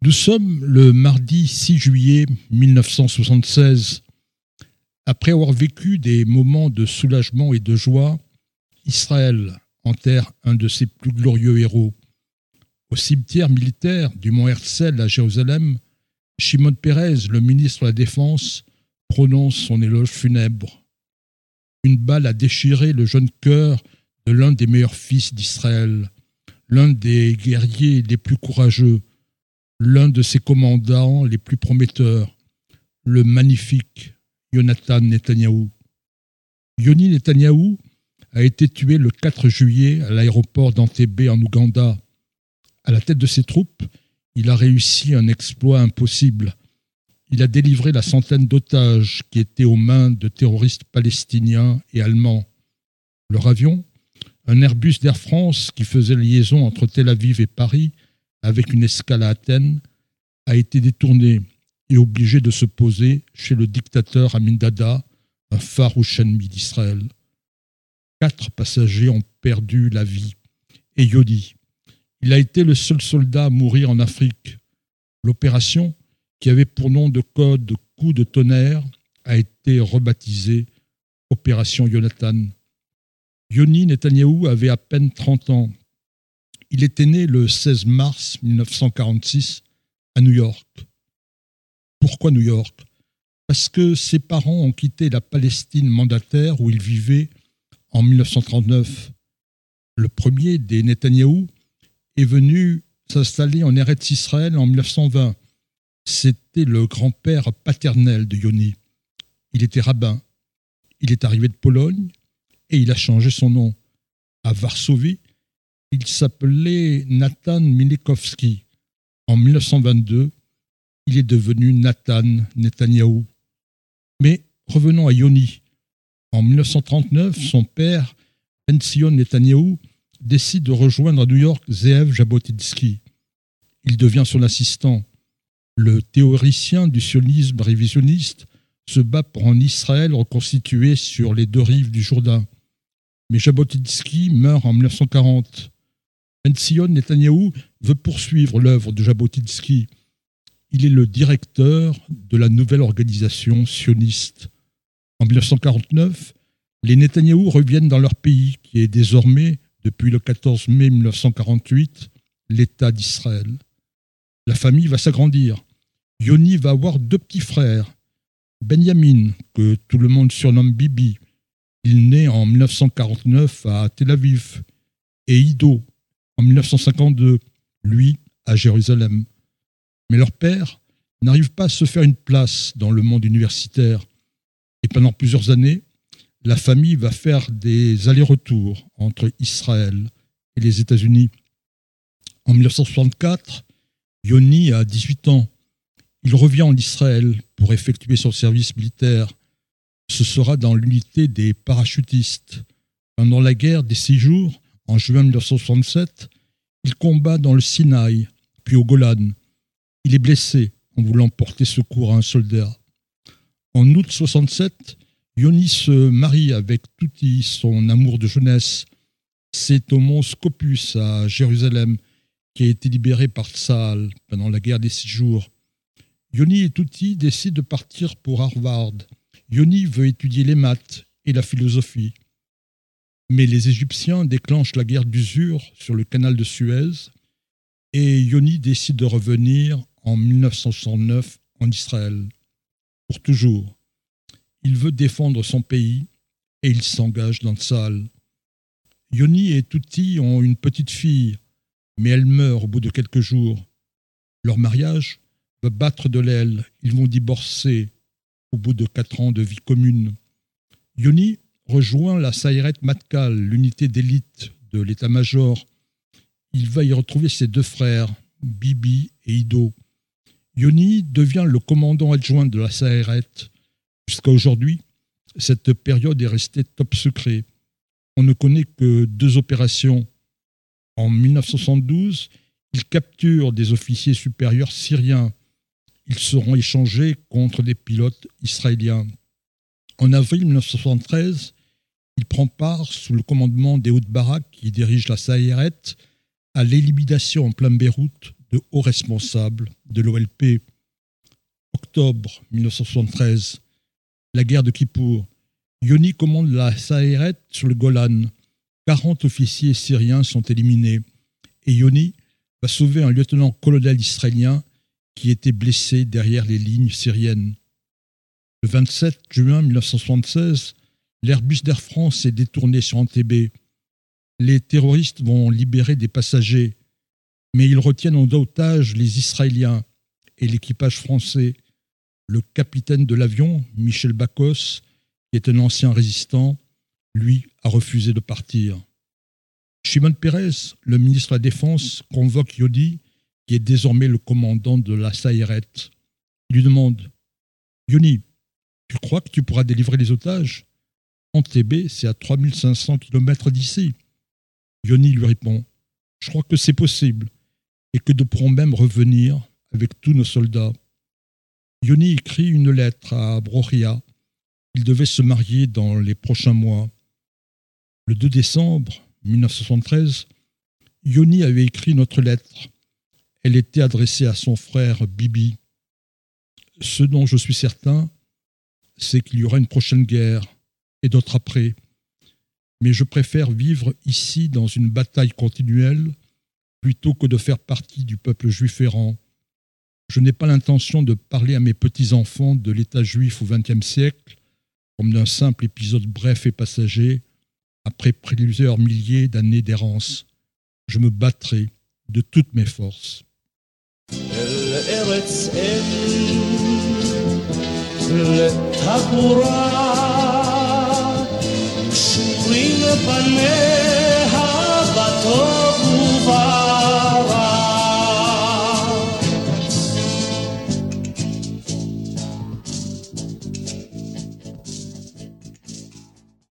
Nous sommes le mardi 6 juillet 1976. Après avoir vécu des moments de soulagement et de joie, Israël enterre un de ses plus glorieux héros. Au cimetière militaire du mont Herzl à Jérusalem, Shimon Peres, le ministre de la Défense, prononce son éloge funèbre. Une balle a déchiré le jeune cœur de l'un des meilleurs fils d'Israël, l'un des guerriers les plus courageux, l'un de ses commandants les plus prometteurs, le magnifique Jonathan Netanyahou. Yoni Netanyahou a été tué le 4 juillet à l'aéroport d'Antébé en Ouganda. À la tête de ses troupes, il a réussi un exploit impossible. Il a délivré la centaine d'otages qui étaient aux mains de terroristes palestiniens et allemands. Leur avion, un Airbus d'Air France qui faisait liaison entre Tel Aviv et Paris, avec une escale à Athènes, a été détourné et obligé de se poser chez le dictateur Amin Dada, un farouche ennemi d'Israël. Quatre passagers ont perdu la vie. Et Yodi, il a été le seul soldat à mourir en Afrique. L'opération, qui avait pour nom de code coup de tonnerre, a été rebaptisée Opération Jonathan. Yoni Netanyahou avait à peine 30 ans il était né le 16 mars 1946 à New York. Pourquoi New York? Parce que ses parents ont quitté la Palestine mandataire où ils vivaient en 1939. Le premier des Netanyahou est venu s'installer en Eretz Israël en 1920. C'était le grand-père paternel de Yoni. Il était rabbin. Il est arrivé de Pologne et il a changé son nom. À Varsovie, il s'appelait Nathan Milikowski. En 1922, il est devenu Nathan Netanyahou. Mais revenons à Yoni. En 1939, son père, Pension Netanyahou, décide de rejoindre à New York Zeev Jabotinsky. Il devient son assistant. Le théoricien du sionisme révisionniste se bat pour un Israël reconstitué sur les deux rives du Jourdain. Mais Jabotinsky meurt en 1940. Benzion Netanyahou veut poursuivre l'œuvre de Jabotinsky. Il est le directeur de la nouvelle organisation sioniste. En 1949, les Netanyahou reviennent dans leur pays, qui est désormais, depuis le 14 mai 1948, l'État d'Israël. La famille va s'agrandir. Yoni va avoir deux petits frères. Benjamin, que tout le monde surnomme Bibi. Il naît en 1949 à Tel Aviv. Et Ido, en 1952, lui, à Jérusalem. Mais leur père n'arrive pas à se faire une place dans le monde universitaire. Et pendant plusieurs années, la famille va faire des allers-retours entre Israël et les États-Unis. En 1964, Yoni a 18 ans. Il revient en Israël pour effectuer son service militaire. Ce sera dans l'unité des parachutistes. Pendant la guerre des six jours, en juin 1967, il combat dans le Sinaï, puis au Golan. Il est blessé en voulant porter secours à un soldat. En août 1967, Yoni se marie avec Touti, son amour de jeunesse. C'est au mont Scopus à Jérusalem qui a été libéré par Tsahal pendant la guerre des six jours. Yoni et Touti décident de partir pour Harvard. Yoni veut étudier les maths et la philosophie. Mais les Égyptiens déclenchent la guerre d'usure sur le canal de Suez et Yoni décide de revenir en 1969 en Israël, pour toujours. Il veut défendre son pays et il s'engage dans le salle. Yoni et Touti ont une petite fille, mais elle meurt au bout de quelques jours. Leur mariage va battre de l'aile. Ils vont divorcer au bout de quatre ans de vie commune. Yoni rejoint la Sayeret Matkal, l'unité d'élite de l'état-major. Il va y retrouver ses deux frères, Bibi et Ido. Yoni devient le commandant adjoint de la Sayeret. Jusqu'à aujourd'hui, cette période est restée top secret. On ne connaît que deux opérations. En 1972, il capture des officiers supérieurs syriens. Ils seront échangés contre des pilotes israéliens. En avril 1973, il prend part, sous le commandement d'Ehud Barak, qui dirige la Sayeret, à l'élimination en plein Beyrouth de hauts responsables de l'OLP. Octobre 1973, la guerre de Kippour. Yoni commande la Saheret sur le Golan. 40 officiers syriens sont éliminés et Yoni va sauver un lieutenant-colonel israélien qui était blessé derrière les lignes syriennes. Le 27 juin 1976, l'Airbus d'Air France est détourné sur Antébé. Les terroristes vont libérer des passagers, mais ils retiennent en otage les Israéliens et l'équipage français. Le capitaine de l'avion, Michel Bacos, qui est un ancien résistant, lui a refusé de partir. Shimon Peres, le ministre de la Défense, convoque Yodi, qui est désormais le commandant de la Sayeret. Il lui demande Yoni, tu crois que tu pourras délivrer les otages? Antébé, c'est à 3500 km d'ici. Yoni lui répond Je crois que c'est possible et que nous pourrons même revenir avec tous nos soldats. Yoni écrit une lettre à Broria. Il devait se marier dans les prochains mois. Le 2 décembre 1973, Yoni avait écrit notre lettre. Elle était adressée à son frère Bibi. Ce dont je suis certain, c'est qu'il y aura une prochaine guerre et d'autres après. Mais je préfère vivre ici dans une bataille continuelle plutôt que de faire partie du peuple juif errant. Je n'ai pas l'intention de parler à mes petits-enfants de l'État juif au XXe siècle comme d'un simple épisode bref et passager après plusieurs milliers d'années d'errance. Je me battrai de toutes mes forces. πριν επανέλθω